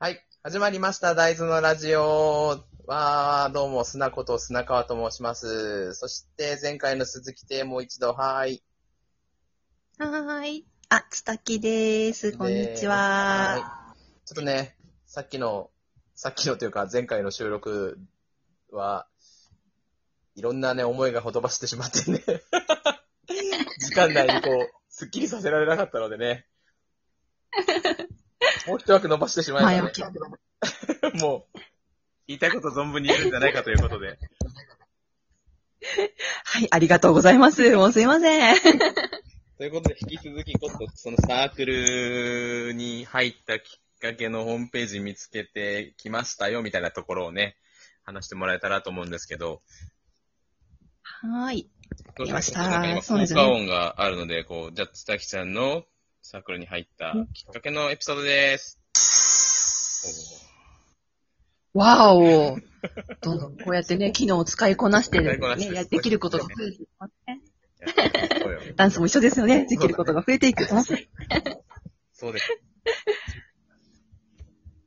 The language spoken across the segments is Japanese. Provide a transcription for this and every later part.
はい。始まりました。大豆のラジオ。わー、どうも、砂子と砂川と申します。そして、前回の鈴木亭もう一度、はーい。はーい。あ、つたきです。こんにちは。いちょっとね、さっきの、さっきのというか、前回の収録は、いろんなね、思いがほとばしてしまってね。時間内にこう、スッキリさせられなかったのでね。もう一枠伸ばしてしまいましたね。もう、言いたいこと存分に言えるんじゃないかということで。はい、ありがとうございます。もうすいません。ということで、引き続き、今度、そのサークルに入ったきっかけのホームページ見つけてきましたよ、みたいなところをね、話してもらえたらと思うんですけど、はーい。どう見ました今、そうですね効果音があるので、こう、じゃあ、つたきちゃんのサークルに入ったきっかけのエピソードです。わお。どんどんこうやってね、機能を使いこなしてね、やできることが増えていきますね。ダンスも一緒ですよね。できることが増えていく。そうです。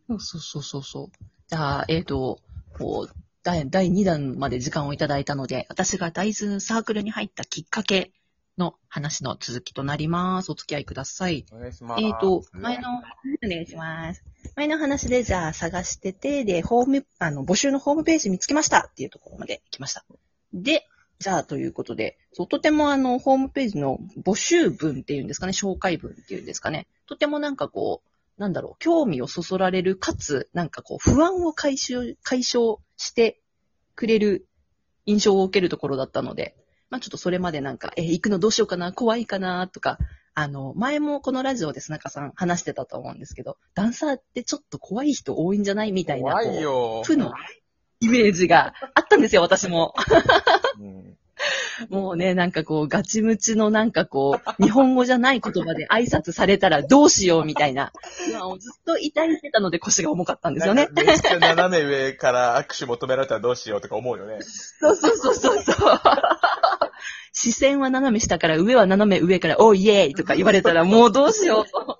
そうそうそうそう。じゃあ、えっ、と、こう、第、第2弾まで時間をいただいたので、私が大豆サークルに入ったきっかけの話の続きとなります。お付き合いください。お願いします。えっ、と、前の、お願いします。前の話で、じゃあ探してて、で、ホーム、あの、募集のホームページ見つけましたっていうところまで来ました。で、じゃあということで、そう、とてもあの、ホームページの募集文っていうんですかね、紹介文っていうんですかね、とてもなんかこう、なんだろう、興味をそそられる、かつ、なんかこう、不安を解消、解消してくれる印象を受けるところだったので、まあちょっとそれまでなんか、え、行くのどうしようかな、怖いかな、とか、あの、前もこのラジオで砂川さん話してたと思うんですけど、ダンサーってちょっと怖い人多いんじゃないみたいな、怖いよ。負のイメージがあったんですよ、私も。うんもうね、なんかこう、ガチムチのなんかこう、日本語じゃない言葉で挨拶されたらどうしようみたいな、ずっと抱いてたので腰が重かったんですよねめっちゃ斜め上から握手求められたらどうしようとか思うよね。そうそうそうそうそう。視線は斜め下から上は斜め上から、おーイエーイとか言われたら もうどうしようと。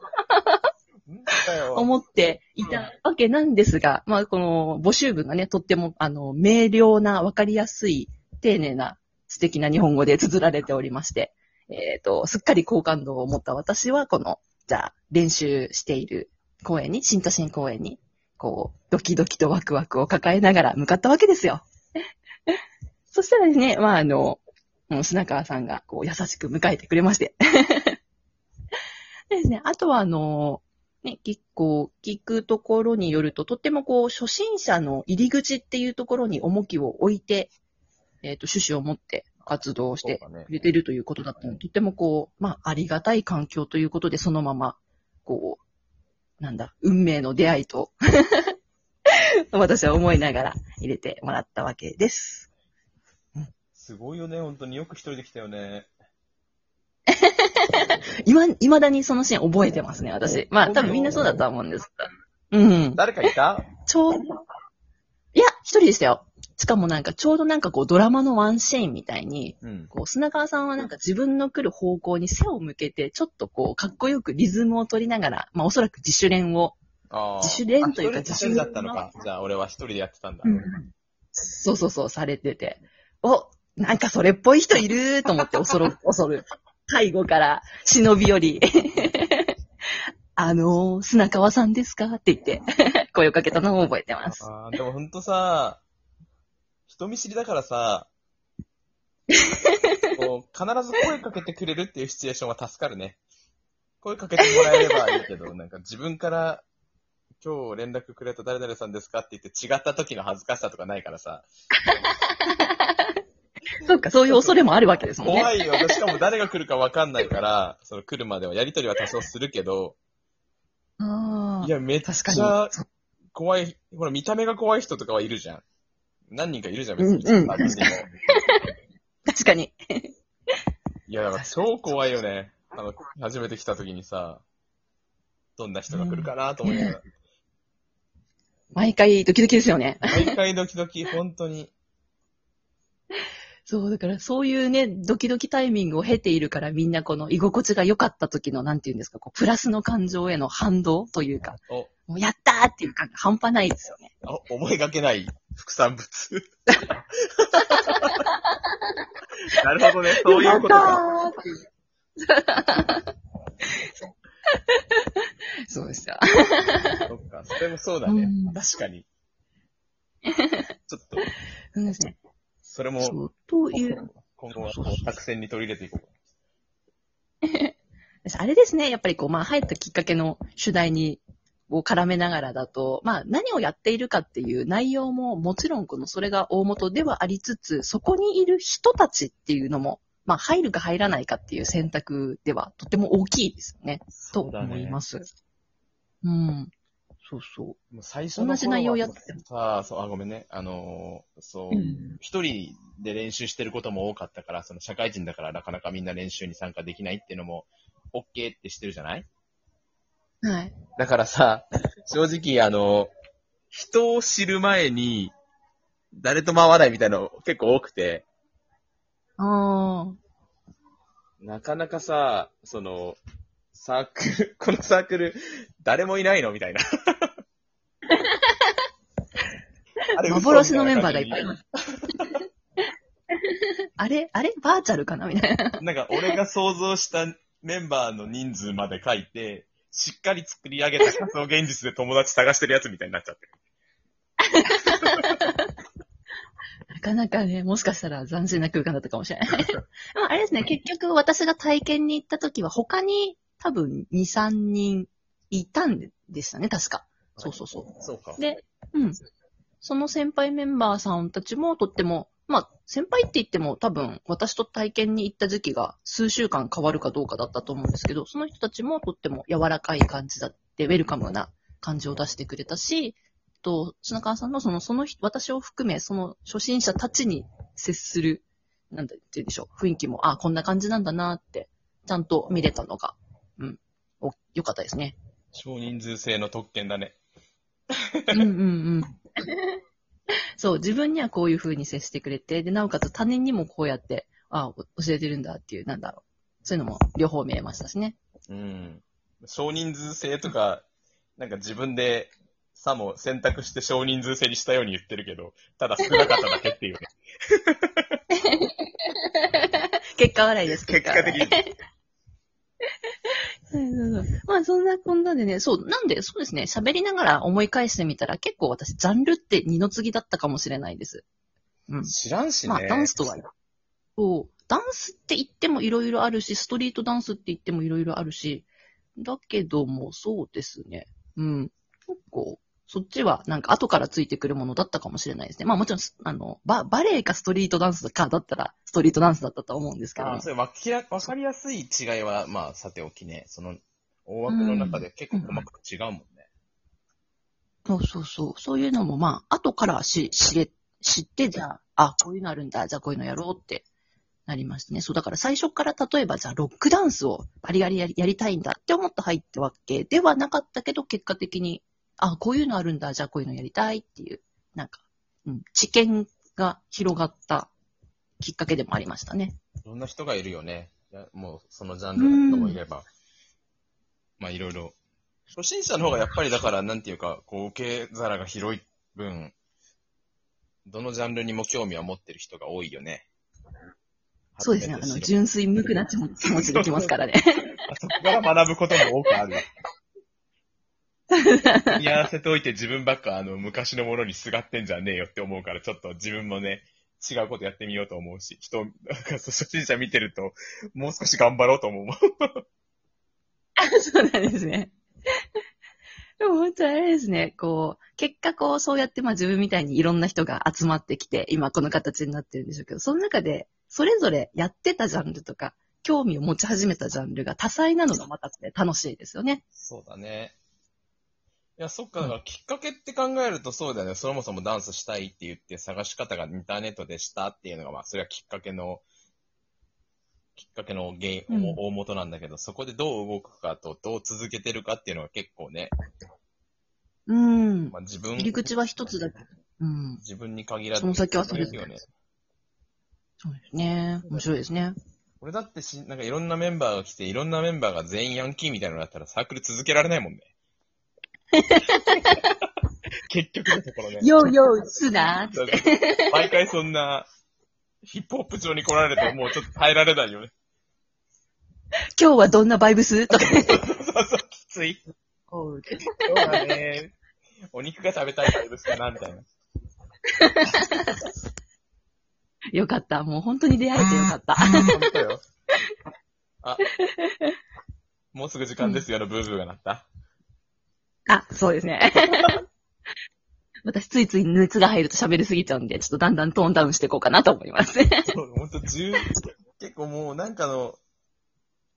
思っていたわけなんですが、まあこの募集文がね、とってもあの、明瞭な、わかりやすい、丁寧な、素敵な日本語で綴られておりまして、えっ、と、すっかり好感度を持った私は、この、じゃあ、練習している公園に、新都心公園に、こう、ドキドキとワクワクを抱えながら向かったわけですよ。そしたらですね、まあ、あの、もう砂川さんが、こう、優しく迎えてくれまして。でですね、あとは、あの、ね、結構、聞くところによると、とってもこう、初心者の入り口っていうところに重きを置いて、えっ、と、趣旨を持って活動してくれてるということだったので、とってもこう、まあ、ありがたい環境ということで、そのまま、こう、なんだ、運命の出会いと、私は思いながら入れてもらったわけです。すごいよね、本当によく一人で来たよね。今、未だにそのシーン覚えてますね、私。まあ、多分みんなそうだとは思うんですが。うん。誰かいた？ちょうど、いや、一人でしたよ。しかもなんか、ちょうどなんかこう、ドラマのワンシーンみたいに、うん。こう、砂川さんはなんか自分の来る方向に背を向けて、ちょっとこう、かっこよくリズムを取りながら、まあおそらく自主練を、自主練というかあ一人一人だったのか。じゃあ俺は一人でやってたんだ。そうそうそう、されてて、お、なんかそれっぽい人いると思って 恐る、恐る。背後から忍び寄り、あのー、砂川さんですかって言って、声をかけたのを覚えてます。あーでもほんとさ、人見知りだからさ、こう必ず声かけてくれるっていうシチュエーションは助かるね。声かけてもらえればいいけど、なんか自分から、今日連絡くれた誰々さんですかって言って違った時の恥ずかしさとかないからさ、そうか、そういう恐れもあるわけですもんね。怖いよ。しかも誰が来るかわかんないから、その来るまではやりとりは多少するけど、あーいや、めっ確かちゃに。怖い、ほら見た目が怖い人とかはいるじゃん。何人かいるじゃん、別に。うんうん 確かに。いや、だから超怖いよね。あの、初めて来た時にさ、どんな人が来るかなと思いながら。毎回ドキドキですよね。毎回ドキドキ、本当に。そう、だからそういうね、ドキドキタイミングを経ているからみんなこの居心地が良かった時の、なんていうんですか、こう、プラスの感情への反動というか、お、もうやったーっていう感が半端ないですよね。あ思いがけない副産物。なるほどね、そういうことか。そうでした。そっか、それもそうだねうん。確かに。ちょっと、そうですね。それもそう、という、今後はこう作戦に取り入れていこう。あれですね、やっぱりこう、まあ、入ったきっかけの主題に、を絡めながらだと、まあ、何をやっているかっていう内容も、もちろんこの、それが大元ではありつつ、そこにいる人たちっていうのも、まあ、入るか入らないかっていう選択では、とても大きいですよね、と思います。うん。そうそもう最初の同じ内容やってもさあ、そう、あ、ごめんね。あのーそうう。う、ん。一、人で練習してることも多かったから、その社会人だからなかなかみんな練習に参加できないっていうのも、OK ってしてるじゃない？はい。だからさ、正直あの、人を知る前に、誰とも会わないみたいなの結構多くて、ああ。なかなかさ、その、サークル、このサークル、誰もいないの？みたいな。あれ嘘幻のメンバーがいっぱいいみます。あれ？あれ？バーチャルかな？みたいな。たいななんか、俺が想像したメンバーの人数まで書いて、しっかり作り上げた仮想現実で友達探してるやつみたいになっちゃってる。なかなかね、もしかしたら斬新な空間だったかもしれない。でもあれですね、結局私が体験に行った時は他に多分2、3人いたんでしたね、確か。そうそうそう。そうか。で、うん。その先輩メンバーさんたちもとっても、まあ、先輩って言っても多分私と体験に行った時期が数週間変わるかどうかだったと思うんですけど、その人たちもとっても柔らかい感じだって、ウェルカムな感じを出してくれたし、と、砂川さんのその、その人、私を含め、その初心者たちに接する、なんだって言うんでしょう、雰囲気も、あ、こんな感じなんだなって、ちゃんと見れたのが、うん、お、よかったですね。少人数制の特権だね。うんうんうん。そう、自分にはこういう風に接してくれて、で、なおかつ他人にもこうやって、ああ、教えてるんだっていう、なんだろう。そういうのも両方見えましたしね。うん。少人数制とか、なんか自分で、さも選択して少人数制にしたように言ってるけど、ただ少なかっただけっていうね。結果笑いです。結果的に。そうそうそうまあ、そんなこんなでね、そう、なんで、そうですね、喋りながら思い返してみたら、結構私、ジャンルって二の次だったかもしれないです。うん。知らんしね。まあ、ダンスとは、そう、ダンスって言ってもいろいろあるし、ストリートダンスって言ってもいろいろあるし、だけども、そうですね。うん。結構、そっちはなんか後からついてくるものだったかもしれないですね。まあもちろん、あの、ババレエかストリートダンスかだったら、ストリートダンスだったと思うんですけど、ねあ、それわかりやすい違いは、まあ、さておきね、その、大枠の中で結構細かく違うもんね。そうそうそう。そういうのもまあ、後からし知れ、知って、じゃあ、あ、こういうのあるんだ、じゃあこういうのやろうってなりましたね。そう、だから最初から例えば、じゃあロックダンスをバリバリやりやりたいんだって思って入ったわけではなかったけど、結果的に、あ、こういうのあるんだ、じゃあこういうのやりたいっていう、なんか、うん、知見が広がったきっかけでもありましたね。いろんな人がいるよね。もう、そのジャンルの人もいれば。まあ、いろいろ。初心者の方がやっぱりだから、なんていうか、こう、受け皿が広い分、どのジャンルにも興味は持ってる人が多いよね。そうですね。あの、純粋無垢な気持ちできますからね。そこから学ぶことも多くある。見合わせておいて自分ばっかあの昔のものにすがってんじゃねえよって思うから、ちょっと自分もね、違うことやってみようと思うし、人、なんか初心者見てると、もう少し頑張ろうと思うもん。そうなんですね。でも本当あれですね、こう、結果こう、そうやってまあ自分みたいにいろんな人が集まってきて、今この形になってるんでしょうけど、その中で、それぞれやってたジャンルとか、興味を持ち始めたジャンルが多彩なのがまたね楽しいですよね。そうだね。いや、そっか、だからきっかけって考えるとそうだよね。そもそもダンスしたいって言って探し方がインターネットでしたっていうのが、まあ、それはきっかけの、きっかけの原因、うん大元なんだけど、そこでどう動くかと、どう続けてるかっていうのが結構ね、うん。まあ、自分入、り口は一つだけ。うん。自分に限らず、その先はそれぞれよね。そうですね。面白いですね。俺だってし、なんかいろんなメンバーが来て、いろんなメンバーが全員ヤンキーみたいなのだったらサークル続けられないもんね。結局のところね。ようよう、すなーって。毎回そんな、ヒップホップ上に来られるともうちょっと耐えられないよね。今日はどんなバイブス？とか。そうそう、きつい。今日はね、お肉が食べたいからですかな、みたいな。よかった。もう本当に出会えてよかった。本当よ。あ、もうすぐ時間ですよのブーブーが鳴った。あ、そうですね。私ついつい熱が入ると喋りすぎちゃうんで、ちょっとだんだんトーンダウンしていこうかなと思います。そう、ほんと10、結構もうなんかの、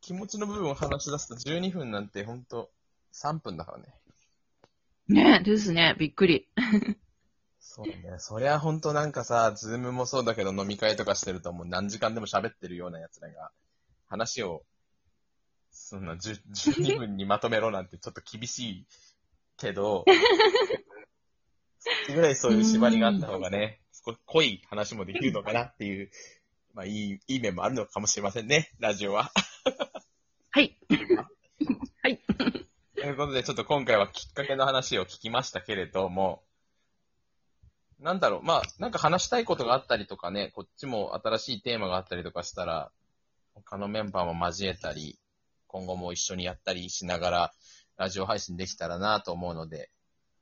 気持ちの部分を話し出すと12分なんてほんと3分だからね。ねですね。びっくり。そうね。そりゃほんとなんかさ、ズームもそうだけど飲み会とかしてるともう何時間でも喋ってるような奴らが、話を、そんな10 12分にまとめろなんてちょっと厳しいけど、ぐらいそういう縛りがあった方がね、少し濃い話もできるのかなっていう、まあいい、いい面もあるのかもしれませんね、ラジオは。はい。ということで、ちょっと今回はきっかけの話を聞きましたけれども、なんだろう、まあ、なんか話したいことがあったりとかね、こっちも新しいテーマがあったりとかしたら、他のメンバーも交えたり、今後も一緒にやったりしながら、ラジオ配信できたらなと思うので、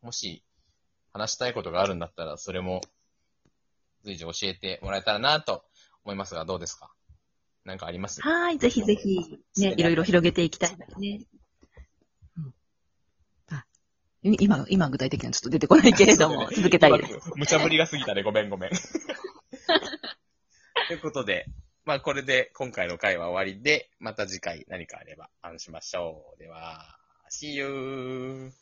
もし話したいことがあるんだったら、それも随時教えてもらえたらなと思いますが、どうですか？なんかあります？はーい。ぜひぜひ、ね、いろいろ広げていきたいですね。うん今、今具体的にはちょっと出てこないけれども、続けたいです。す。無茶ぶりが過ぎたね。ごめんごめん。ということで、まあこれで今回の回は終わりで、また次回何かあれば話しましょう。では、See you!